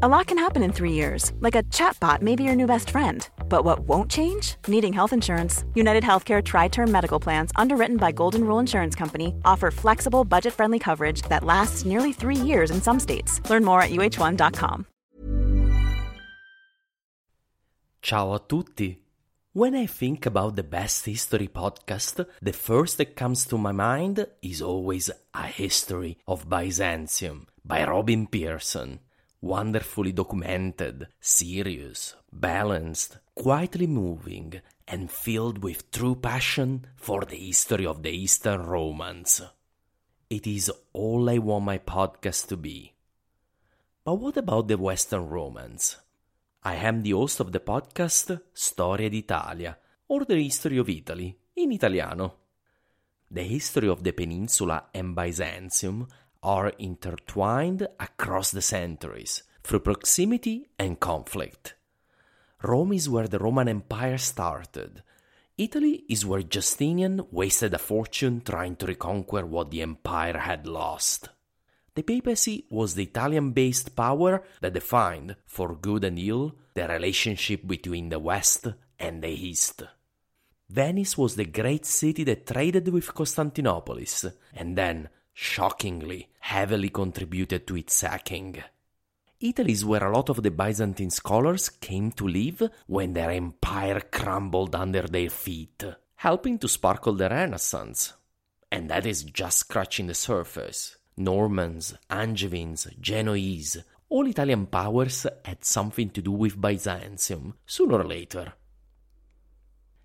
A lot can happen in three years, like a chatbot may be your new best friend. But what won't change? Needing health insurance. United Healthcare TriTerm Medical Plans, underwritten by Golden Rule Insurance Company, offer flexible, budget friendly coverage that lasts nearly three years in some states. Learn more at uh1.com. Ciao a tutti. When I think about the best history podcast, the first that comes to my mind is always A History of Byzantium by Robin Pierson. Wonderfully documented, serious, balanced, quietly moving, and filled with true passion for the history of the Eastern Romans. It is all I want my podcast to be. But what about the Western Romans? I am the host of the podcast Storia d'Italia, or the history of Italy, in Italiano. The history of the peninsula and Byzantium are intertwined across the centuries through proximity and conflict. Rome is where the Roman Empire started. Italy is where Justinian wasted a fortune trying to reconquer what the empire had lost. The papacy was the Italian based power that defined, for good and ill, the relationship between the West and the East. Venice was the great city that traded with Constantinopolis and then, shockingly, heavily contributed to its sacking. Italy is where a lot of the Byzantine scholars came to live when their empire crumbled under their feet, helping to sparkle the Renaissance. And that is just scratching the surface. Normans, Angevins, Genoese, all Italian powers had something to do with Byzantium, sooner or later.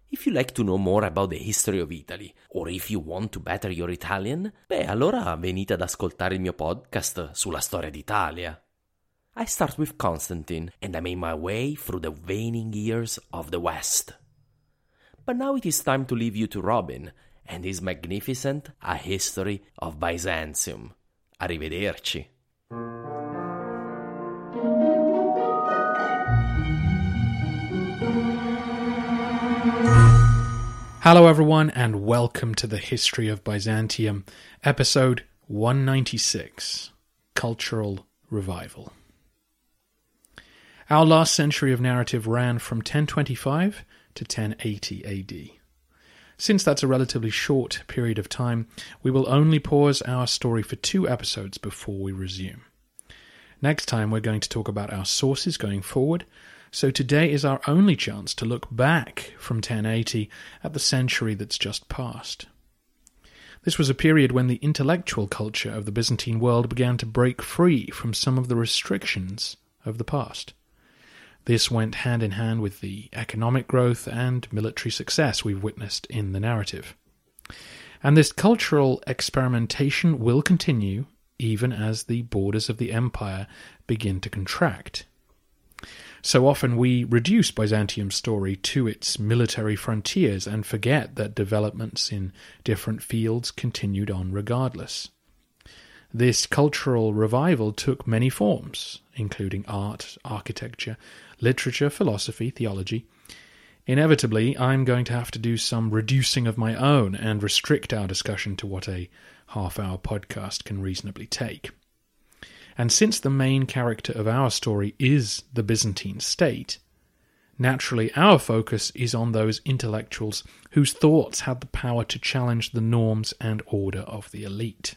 If you like to know more about the history of Italy, or if you want to better your Italian, beh, allora venite ad ascoltare il mio podcast sulla storia d'Italia. I start with Constantine, and I made my way through the waning years of the West. But now it is time to leave you to Robin and his magnificent A History of Byzantium. Arrivederci. Hello, everyone, and welcome to the History of Byzantium, episode 196 Cultural Revival. Our last century of narrative ran from 1025 to 1080 AD. Since that's a relatively short period of time, we will only pause our story for two episodes before we resume. Next time, we're going to talk about our sources going forward so today is our only chance to look back from 1080 at the century that's just passed. This was a period when the intellectual culture of the Byzantine world began to break free from some of the restrictions of the past. This went hand in hand with the economic growth and military success we've witnessed in the narrative. And this cultural experimentation will continue even as the borders of the empire begin to contract. So often we reduce Byzantium's story to its military frontiers and forget that developments in different fields continued on regardless. This cultural revival took many forms, including art, architecture, literature, philosophy, theology. Inevitably, I'm going to have to do some reducing of my own and restrict our discussion to what a half hour podcast can reasonably take. And since the main character of our story is the Byzantine state, naturally our focus is on those intellectuals whose thoughts had the power to challenge the norms and order of the elite.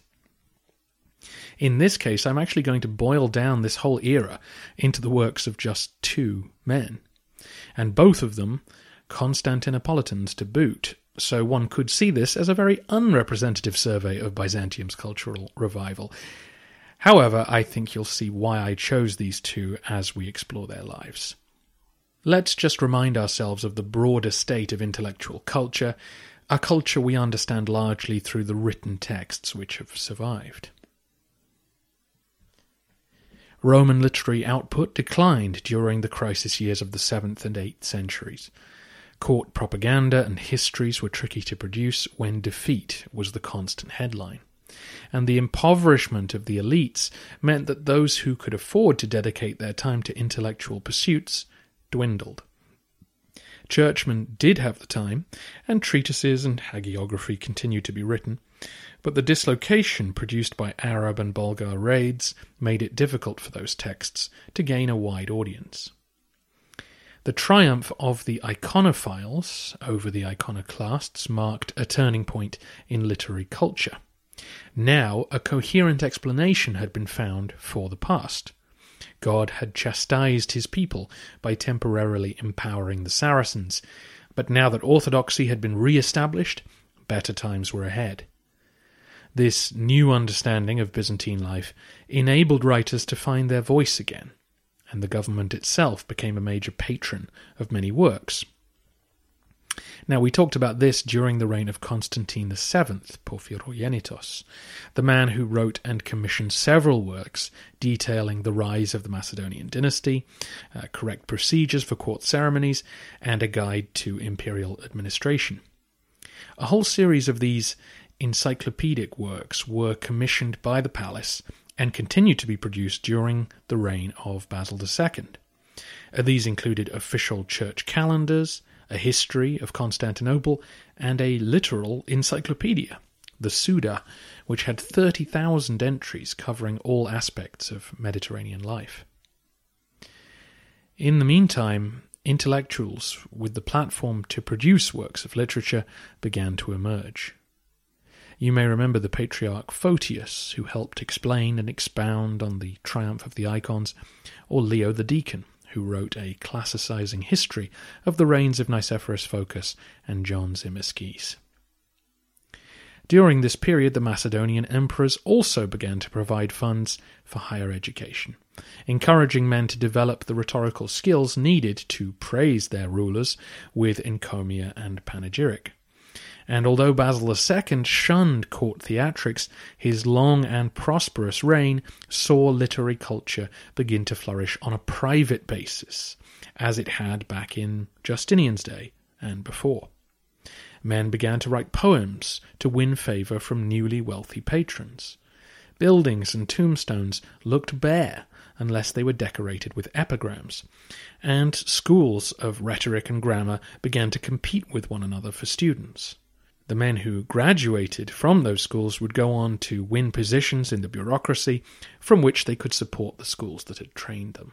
In this case, I'm actually going to boil down this whole era into the works of just two men, and both of them Constantinopolitans to boot, so one could see this as a very unrepresentative survey of Byzantium's cultural revival, However, I think you'll see why I chose these two as we explore their lives. Let's just remind ourselves of the broader state of intellectual culture, a culture we understand largely through the written texts which have survived. Roman literary output declined during the crisis years of the 7th and 8th centuries. Court propaganda and histories were tricky to produce when defeat was the constant headline. And the impoverishment of the elites meant that those who could afford to dedicate their time to intellectual pursuits dwindled. Churchmen did have the time, and treatises and hagiography continued to be written, but the dislocation produced by Arab and Bulgar raids made it difficult for those texts to gain a wide audience. The triumph of the iconophiles over the iconoclasts marked a turning point in literary culture. Now a coherent explanation had been found for the past. God had chastised his people by temporarily empowering the Saracens, but now that orthodoxy had been re established, better times were ahead. This new understanding of Byzantine life enabled writers to find their voice again, and the government itself became a major patron of many works. Now, we talked about this during the reign of Constantine VII, Porphyrogenitos, the man who wrote and commissioned several works detailing the rise of the Macedonian dynasty, uh, correct procedures for court ceremonies, and a guide to imperial administration. A whole series of these encyclopedic works were commissioned by the palace and continued to be produced during the reign of Basil II. Uh, these included official church calendars, a history of Constantinople, and a literal encyclopedia, the Suda, which had 30,000 entries covering all aspects of Mediterranean life. In the meantime, intellectuals with the platform to produce works of literature began to emerge. You may remember the patriarch Photius, who helped explain and expound on the triumph of the icons, or Leo the Deacon, who wrote a classicizing history of the reigns of Nicephorus Phocas and John Tzimiskes. During this period, the Macedonian emperors also began to provide funds for higher education, encouraging men to develop the rhetorical skills needed to praise their rulers with encomia and panegyric and although Basil II shunned court theatrics, his long and prosperous reign saw literary culture begin to flourish on a private basis, as it had back in Justinian's day and before. Men began to write poems to win favour from newly wealthy patrons. Buildings and tombstones looked bare unless they were decorated with epigrams, and schools of rhetoric and grammar began to compete with one another for students. The men who graduated from those schools would go on to win positions in the bureaucracy from which they could support the schools that had trained them.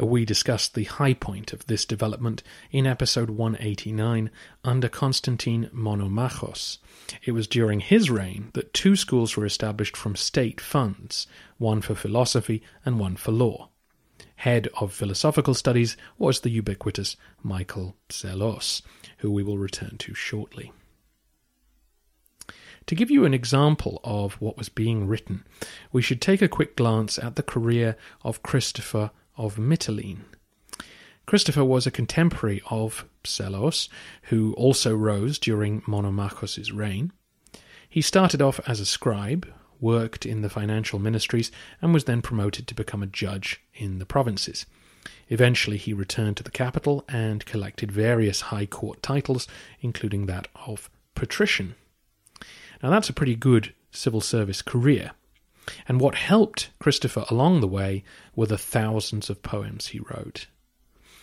Uh, we discussed the high point of this development in episode 189 under Constantine Monomachos. It was during his reign that two schools were established from state funds, one for philosophy and one for law. Head of philosophical studies was the ubiquitous Michael Psellos, who we will return to shortly. To give you an example of what was being written, we should take a quick glance at the career of Christopher of Mytilene. Christopher was a contemporary of Psellos, who also rose during Monomachos' reign. He started off as a scribe, worked in the financial ministries, and was then promoted to become a judge in the provinces. Eventually, he returned to the capital and collected various high court titles, including that of patrician. Now, that's a pretty good civil service career. And what helped Christopher along the way were the thousands of poems he wrote.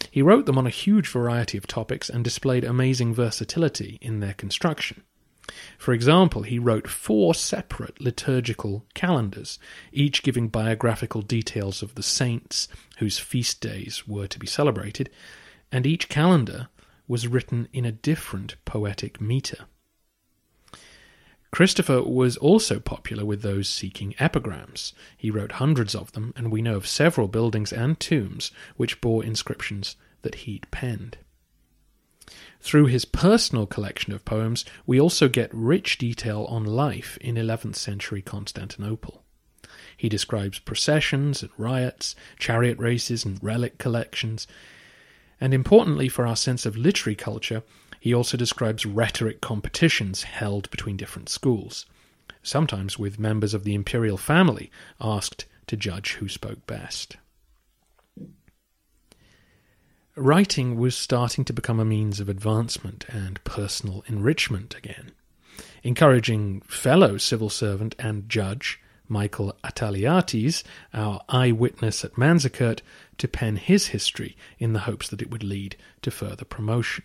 He wrote them on a huge variety of topics and displayed amazing versatility in their construction. For example, he wrote four separate liturgical calendars, each giving biographical details of the saints whose feast days were to be celebrated, and each calendar was written in a different poetic metre. Christopher was also popular with those seeking epigrams. He wrote hundreds of them, and we know of several buildings and tombs which bore inscriptions that he'd penned. Through his personal collection of poems, we also get rich detail on life in 11th century Constantinople. He describes processions and riots, chariot races and relic collections, and importantly for our sense of literary culture, he also describes rhetoric competitions held between different schools, sometimes with members of the imperial family asked to judge who spoke best. Writing was starting to become a means of advancement and personal enrichment again, encouraging fellow civil servant and judge Michael Attaleiates, our eyewitness at Manzikert, to pen his history in the hopes that it would lead to further promotion.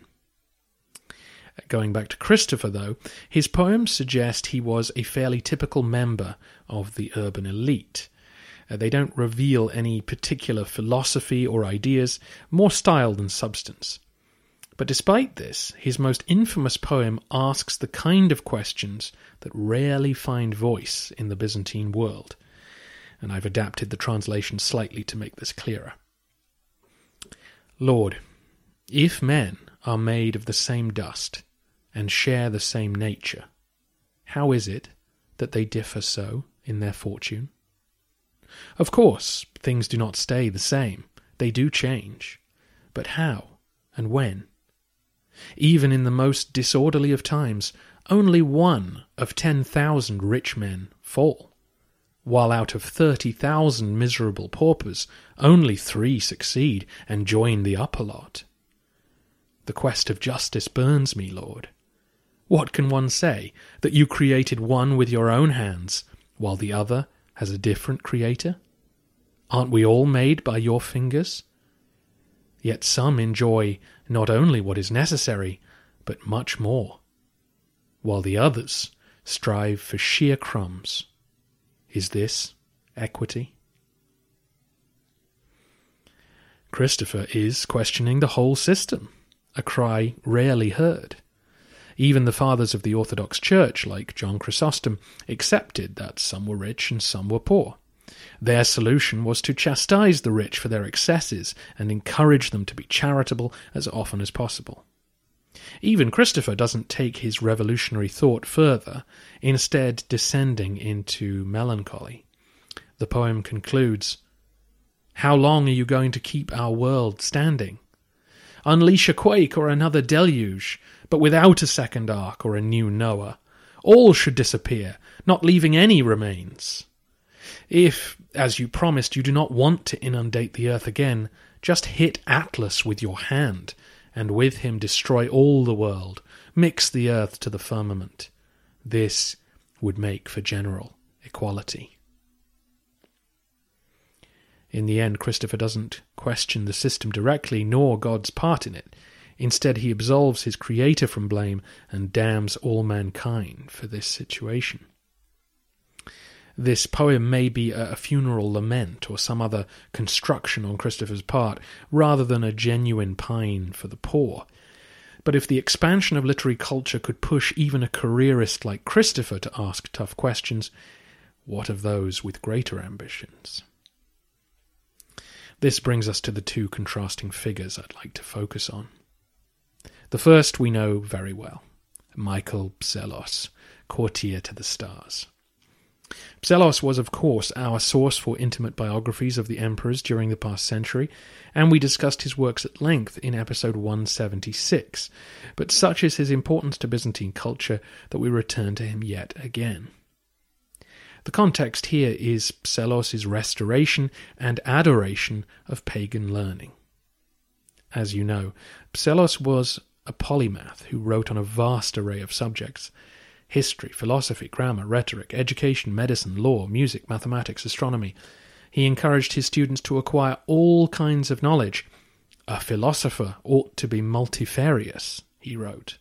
Going back to Christopher, though, his poems suggest he was a fairly typical member of the urban elite. Uh, they don't reveal any particular philosophy or ideas, more style than substance. But despite this, his most infamous poem asks the kind of questions that rarely find voice in the Byzantine world, and I've adapted the translation slightly to make this clearer. Lord, if men are made of the same dust and share the same nature, how is it that they differ so in their fortune? Of course, things do not stay the same, they do change. But how and when? Even in the most disorderly of times, only one of ten thousand rich men fall while out of 30,000 miserable paupers, only three succeed and join the upper lot. The quest of justice burns me, Lord. What can one say? That you created one with your own hands, while the other has a different creator? Aren't we all made by your fingers? Yet some enjoy not only what is necessary, but much more, while the others strive for sheer crumbs is this equity? Christopher is questioning the whole system, a cry rarely heard. Even the fathers of the Orthodox Church, like John Chrysostom, accepted that some were rich and some were poor. Their solution was to chastise the rich for their excesses and encourage them to be charitable as often as possible. Even Christopher doesn't take his revolutionary thought further, instead descending into melancholy. The poem concludes How long are you going to keep our world standing? Unleash a quake or another deluge, but without a second ark or a new Noah. All should disappear, not leaving any remains. If, as you promised, you do not want to inundate the earth again, just hit Atlas with your hand and with him destroy all the world, mix the earth to the firmament. This would make for general equality. In the end, Christopher doesn't question the system directly, nor God's part in it. Instead, he absolves his Creator from blame and damns all mankind for this situation. This poem may be a funeral lament or some other construction on Christopher's part, rather than a genuine pine for the poor. But if the expansion of literary culture could push even a careerist like Christopher to ask tough questions, what of those with greater ambitions? This brings us to the two contrasting figures I'd like to focus on. The first we know very well Michael Psellos, courtier to the stars. Psellos was, of course, our source for intimate biographies of the emperors during the past century, and we discussed his works at length in episode 176. But such is his importance to Byzantine culture that we return to him yet again. The context here is Psellos' restoration and adoration of pagan learning. As you know, Psellos was a polymath who wrote on a vast array of subjects history, philosophy, grammar, rhetoric, education, medicine, law, music, mathematics, astronomy. He encouraged his students to acquire all kinds of knowledge. A philosopher ought to be multifarious, he wrote.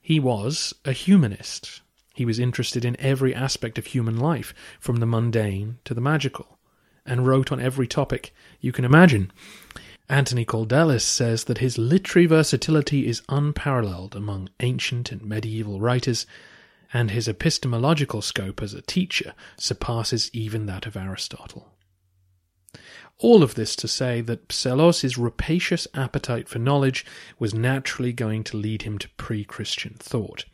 He was a humanist. He was interested in every aspect of human life, from the mundane to the magical, and wrote on every topic you can imagine. Anthony Kaldellis says that his literary versatility is unparalleled among ancient and medieval writers, and his epistemological scope as a teacher surpasses even that of Aristotle. All of this to say that Psellos' rapacious appetite for knowledge was naturally going to lead him to pre Christian thought,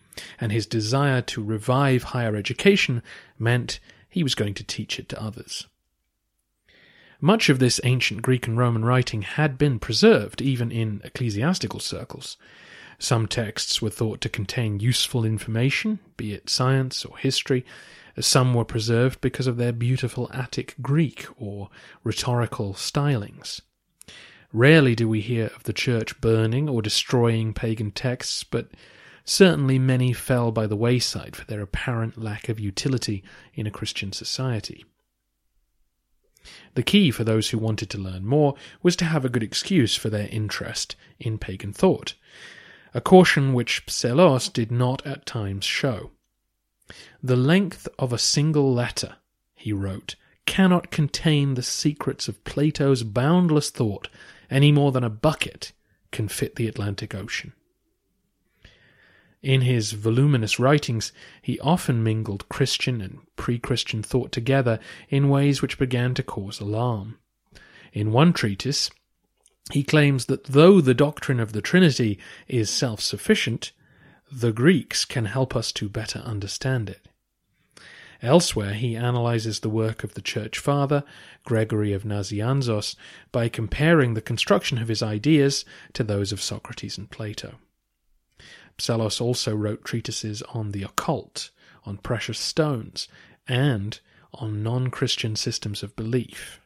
and his desire to revive higher education meant he was going to teach it to others. Much of this ancient Greek and Roman writing had been preserved, even in ecclesiastical circles. Some texts were thought to contain useful information, be it science or history. Some were preserved because of their beautiful Attic Greek or rhetorical stylings. Rarely do we hear of the church burning or destroying pagan texts, but certainly many fell by the wayside for their apparent lack of utility in a Christian society. The key for those who wanted to learn more was to have a good excuse for their interest in pagan thought, a caution which Psellos did not at times show. The length of a single letter, he wrote, cannot contain the secrets of Plato's boundless thought any more than a bucket can fit the Atlantic Ocean. In his voluminous writings, he often mingled Christian and pre Christian thought together in ways which began to cause alarm. In one treatise, he claims that though the doctrine of the Trinity is self sufficient, the Greeks can help us to better understand it. Elsewhere, he analyzes the work of the Church Father, Gregory of Nazianzos, by comparing the construction of his ideas to those of Socrates and Plato. Psellos also wrote treatises on the occult, on precious stones, and on non Christian systems of belief.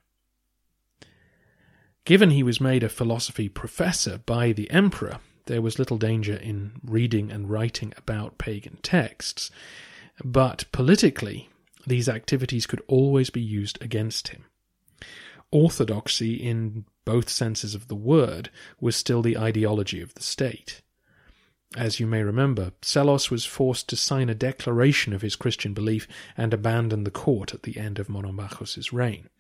Given he was made a philosophy professor by the emperor, there was little danger in reading and writing about pagan texts, but politically, these activities could always be used against him. Orthodoxy, in both senses of the word, was still the ideology of the state. As you may remember, Psellos was forced to sign a declaration of his Christian belief and abandon the court at the end of Monomachos' reign.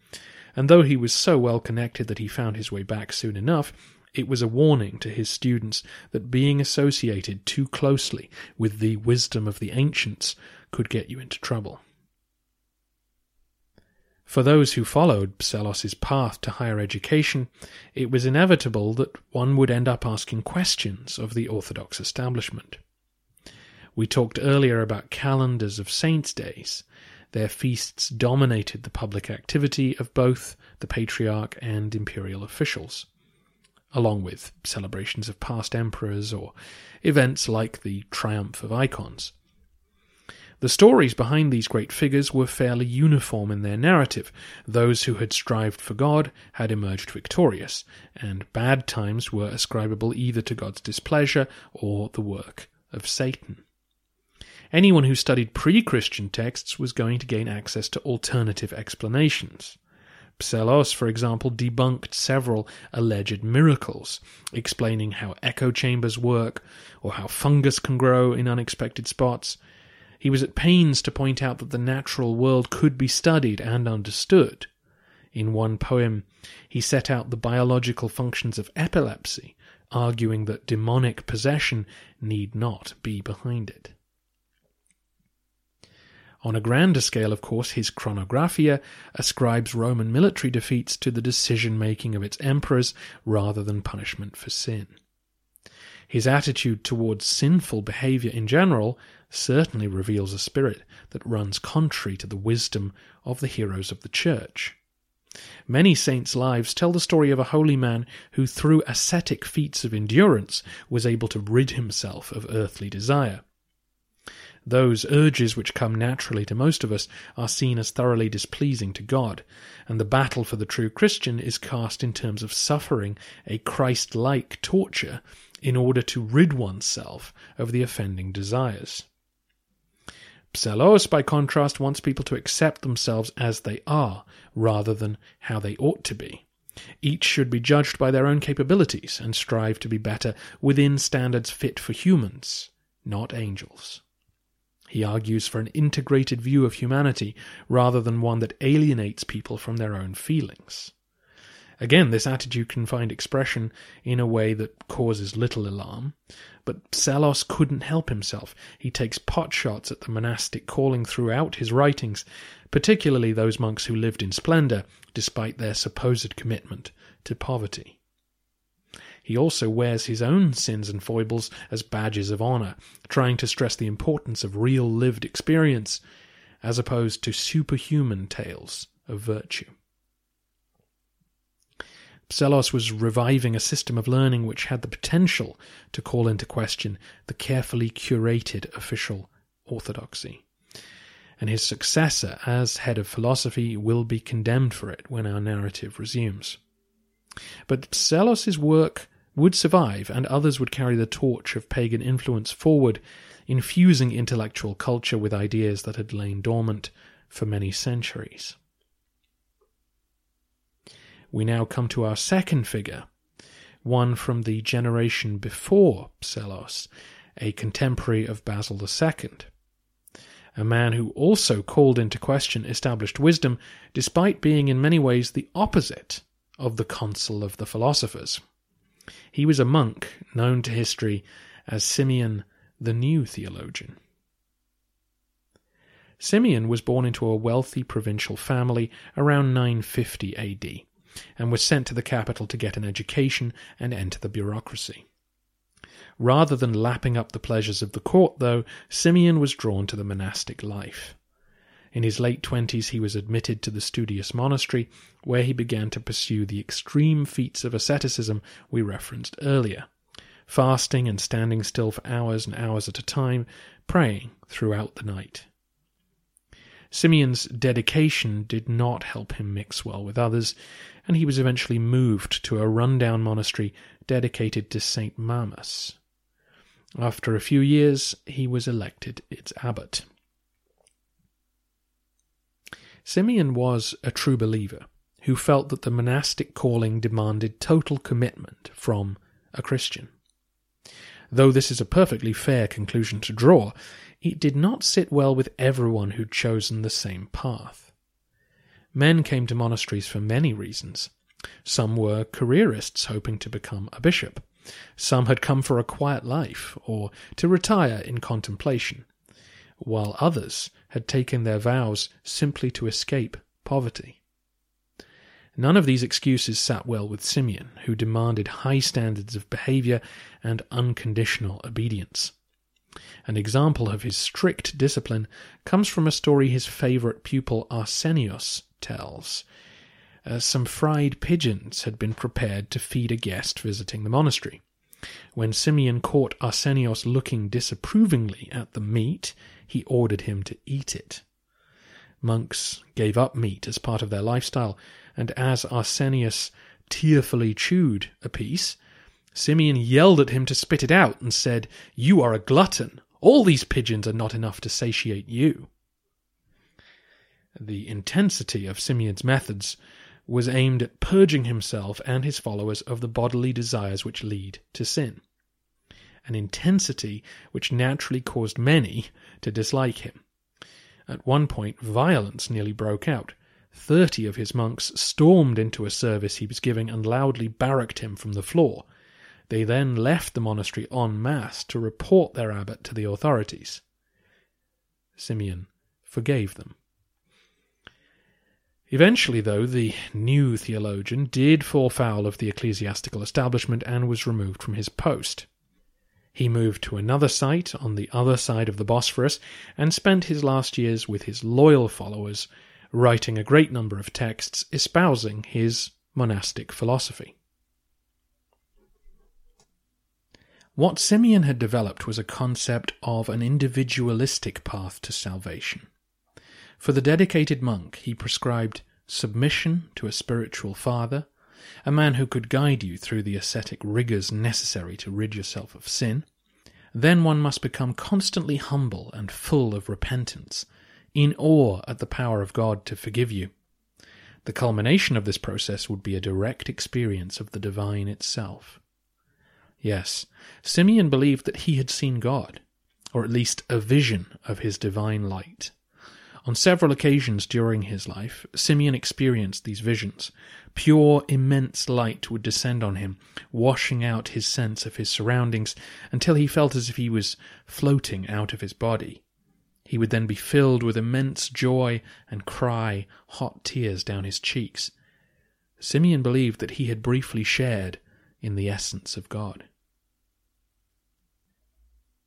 And though he was so well connected that he found his way back soon enough, it was a warning to his students that being associated too closely with the wisdom of the ancients could get you into trouble. For those who followed Psellos's path to higher education, it was inevitable that one would end up asking questions of the Orthodox establishment. We talked earlier about calendars of saints' days. Their feasts dominated the public activity of both the patriarch and imperial officials, along with celebrations of past emperors or events like the triumph of icons. The stories behind these great figures were fairly uniform in their narrative. Those who had strived for God had emerged victorious, and bad times were ascribable either to God's displeasure or the work of Satan. Anyone who studied pre Christian texts was going to gain access to alternative explanations. Psellos, for example, debunked several alleged miracles, explaining how echo chambers work or how fungus can grow in unexpected spots. He was at pains to point out that the natural world could be studied and understood. In one poem, he set out the biological functions of epilepsy, arguing that demonic possession need not be behind it. On a grander scale, of course, his Chronographia ascribes Roman military defeats to the decision making of its emperors rather than punishment for sin. His attitude towards sinful behavior in general certainly reveals a spirit that runs contrary to the wisdom of the heroes of the Church. Many saints' lives tell the story of a holy man who, through ascetic feats of endurance, was able to rid himself of earthly desire. Those urges which come naturally to most of us are seen as thoroughly displeasing to God, and the battle for the true Christian is cast in terms of suffering a Christ like torture in order to rid oneself of the offending desires. Psellos, by contrast, wants people to accept themselves as they are, rather than how they ought to be. Each should be judged by their own capabilities and strive to be better within standards fit for humans, not angels. He argues for an integrated view of humanity rather than one that alienates people from their own feelings. Again, this attitude can find expression in a way that causes little alarm, but Psellos couldn't help himself. He takes potshots at the monastic calling throughout his writings, particularly those monks who lived in splendour despite their supposed commitment to poverty. He also wears his own sins and foibles as badges of honour, trying to stress the importance of real lived experience as opposed to superhuman tales of virtue. Psellos was reviving a system of learning which had the potential to call into question the carefully curated official orthodoxy. And his successor as head of philosophy will be condemned for it when our narrative resumes. But Psellos's work would survive, and others would carry the torch of pagan influence forward, infusing intellectual culture with ideas that had lain dormant for many centuries we now come to our second figure, one from the generation before Psellos, a contemporary of Basil II. A man who also called into question established wisdom, despite being in many ways the opposite of the consul of the philosophers. He was a monk known to history as Symeon the New Theologian. Symeon was born into a wealthy provincial family around 950 AD and was sent to the capital to get an education and enter the bureaucracy. Rather than lapping up the pleasures of the court, though, Symeon was drawn to the monastic life. In his late twenties, he was admitted to the Studios monastery, where he began to pursue the extreme feats of asceticism we referenced earlier, fasting and standing still for hours and hours at a time, praying throughout the night. Symeon's dedication did not help him mix well with others, and he was eventually moved to a rundown monastery dedicated to Saint Mamas. After a few years, he was elected its abbot. Symeon was a true believer who felt that the monastic calling demanded total commitment from a Christian. Though this is a perfectly fair conclusion to draw, it did not sit well with everyone who'd chosen the same path. Men came to monasteries for many reasons. Some were careerists hoping to become a bishop. Some had come for a quiet life or to retire in contemplation, while others had taken their vows simply to escape poverty. None of these excuses sat well with Symeon, who demanded high standards of behavior and unconditional obedience. An example of his strict discipline comes from a story his favorite pupil Arsenios tells. Uh, some fried pigeons had been prepared to feed a guest visiting the monastery. When Symeon caught Arsenios looking disapprovingly at the meat, he ordered him to eat it. Monks gave up meat as part of their lifestyle, and as Arsenios tearfully chewed a piece, Symeon yelled at him to spit it out and said, You are a glutton. All these pigeons are not enough to satiate you. The intensity of Symeon's methods was aimed at purging himself and his followers of the bodily desires which lead to sin, an intensity which naturally caused many to dislike him. At one point, violence nearly broke out. Thirty of his monks stormed into a service he was giving and loudly barracked him from the floor. They then left the monastery en masse to report their abbot to the authorities. Symeon forgave them. Eventually, though, the new theologian did fall foul of the ecclesiastical establishment and was removed from his post. He moved to another site on the other side of the Bosphorus and spent his last years with his loyal followers, writing a great number of texts espousing his monastic philosophy. What Symeon had developed was a concept of an individualistic path to salvation. For the dedicated monk, he prescribed submission to a spiritual father, a man who could guide you through the ascetic rigours necessary to rid yourself of sin. Then one must become constantly humble and full of repentance, in awe at the power of God to forgive you. The culmination of this process would be a direct experience of the divine itself. Yes, Symeon believed that he had seen God, or at least a vision of his divine light. On several occasions during his life, Symeon experienced these visions. Pure, immense light would descend on him, washing out his sense of his surroundings until he felt as if he was floating out of his body. He would then be filled with immense joy and cry hot tears down his cheeks. Symeon believed that he had briefly shared in the essence of God.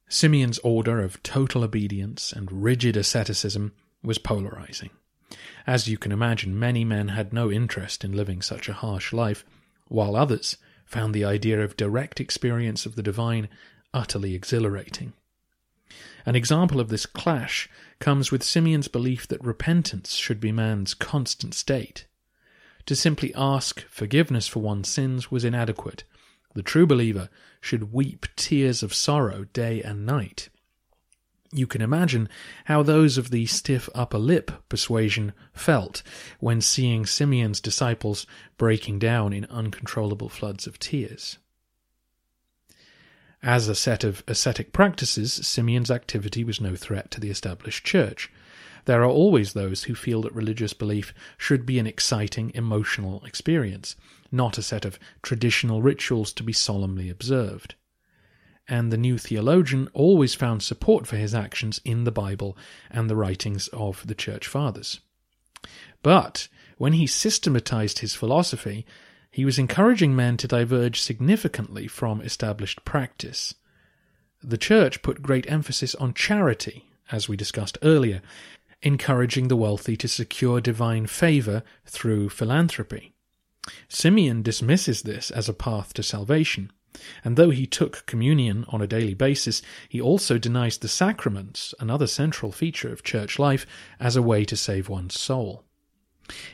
Symeon's order of total obedience and rigid asceticism was polarizing. As you can imagine, many men had no interest in living such a harsh life, while others found the idea of direct experience of the divine utterly exhilarating. An example of this clash comes with Symeon's belief that repentance should be man's constant state. To simply ask forgiveness for one's sins was inadequate. The true believer should weep tears of sorrow day and night. You can imagine how those of the stiff upper lip persuasion felt when seeing Symeon's disciples breaking down in uncontrollable floods of tears. As a set of ascetic practices, Symeon's activity was no threat to the established church. There are always those who feel that religious belief should be an exciting emotional experience, not a set of traditional rituals to be solemnly observed. And the new theologian always found support for his actions in the Bible and the writings of the Church Fathers. But when he systematized his philosophy, he was encouraging men to diverge significantly from established practice. The Church put great emphasis on charity, as we discussed earlier, encouraging the wealthy to secure divine favour through philanthropy. Symeon dismisses this as a path to salvation, and though he took communion on a daily basis, he also denies the sacraments, another central feature of church life, as a way to save one's soul.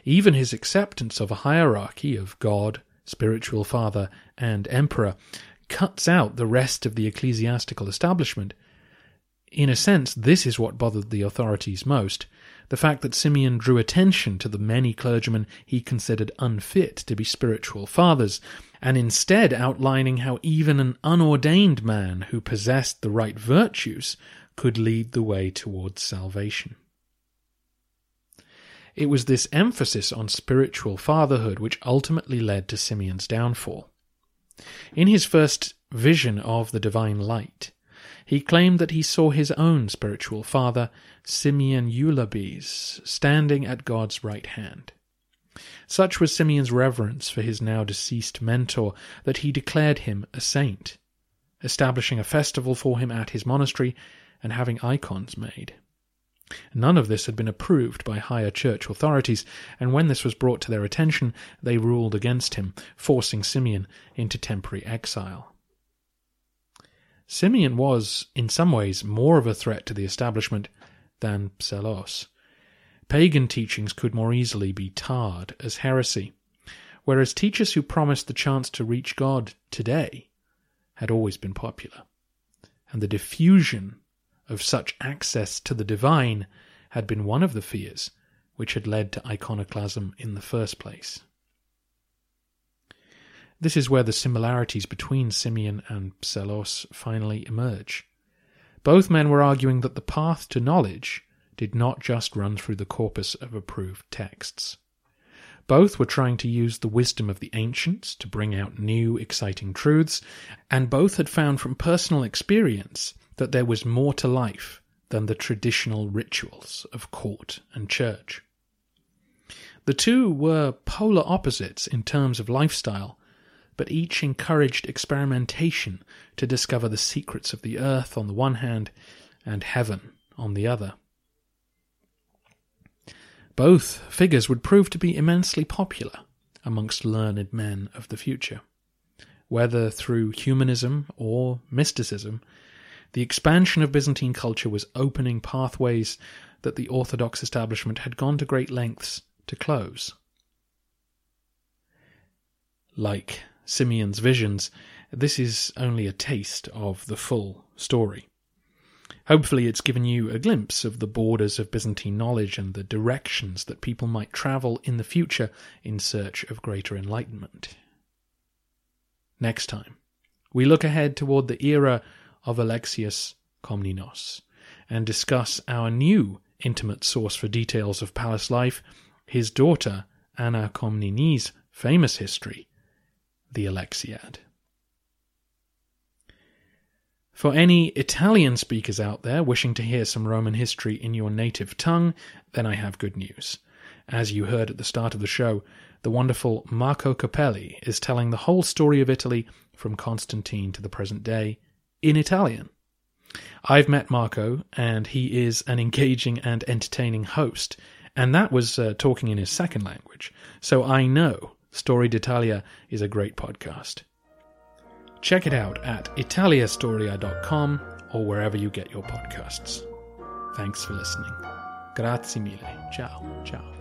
Even his acceptance of a hierarchy of God, spiritual father, and emperor cuts out the rest of the ecclesiastical establishment. In a sense, this is what bothered the authorities most the fact that Symeon drew attention to the many clergymen he considered unfit to be spiritual fathers, and instead outlining how even an unordained man who possessed the right virtues could lead the way towards salvation. It was this emphasis on spiritual fatherhood which ultimately led to Symeon's downfall. In his first vision of the divine light, he claimed that he saw his own spiritual father, Symeon Eulabes, standing at God's right hand. Such was Symeon's reverence for his now deceased mentor that he declared him a saint, establishing a festival for him at his monastery and having icons made. None of this had been approved by higher church authorities, and when this was brought to their attention, they ruled against him, forcing Symeon into temporary exile. Symeon was, in some ways, more of a threat to the establishment than Psellos. Pagan teachings could more easily be tarred as heresy, whereas teachers who promised the chance to reach God today had always been popular. And the diffusion of such access to the divine had been one of the fears which had led to iconoclasm in the first place. This is where the similarities between Symeon and Psellos finally emerge. Both men were arguing that the path to knowledge did not just run through the corpus of approved texts. Both were trying to use the wisdom of the ancients to bring out new, exciting truths, and both had found from personal experience that there was more to life than the traditional rituals of court and church. The two were polar opposites in terms of lifestyle, but each encouraged experimentation to discover the secrets of the earth on the one hand and heaven on the other. Both figures would prove to be immensely popular amongst learned men of the future. Whether through humanism or mysticism, the expansion of Byzantine culture was opening pathways that the Orthodox establishment had gone to great lengths to close. Like Symeon's visions, this is only a taste of the full story. Hopefully, it's given you a glimpse of the borders of Byzantine knowledge and the directions that people might travel in the future in search of greater enlightenment. Next time, we look ahead toward the era of Alexius Komnenos and discuss our new intimate source for details of palace life, his daughter Anna Komnene's famous history, the Alexiad. For any Italian speakers out there wishing to hear some Roman history in your native tongue, then I have good news. As you heard at the start of the show, the wonderful Marco Cappelli is telling the whole story of Italy from Constantine to the present day in Italian. I've met Marco, and he is an engaging and entertaining host, and that was uh, talking in his second language. So I know Storia d'Italia is a great podcast. Check it out at italiastoria.com or wherever you get your podcasts. Thanks for listening. Grazie mille. Ciao. Ciao.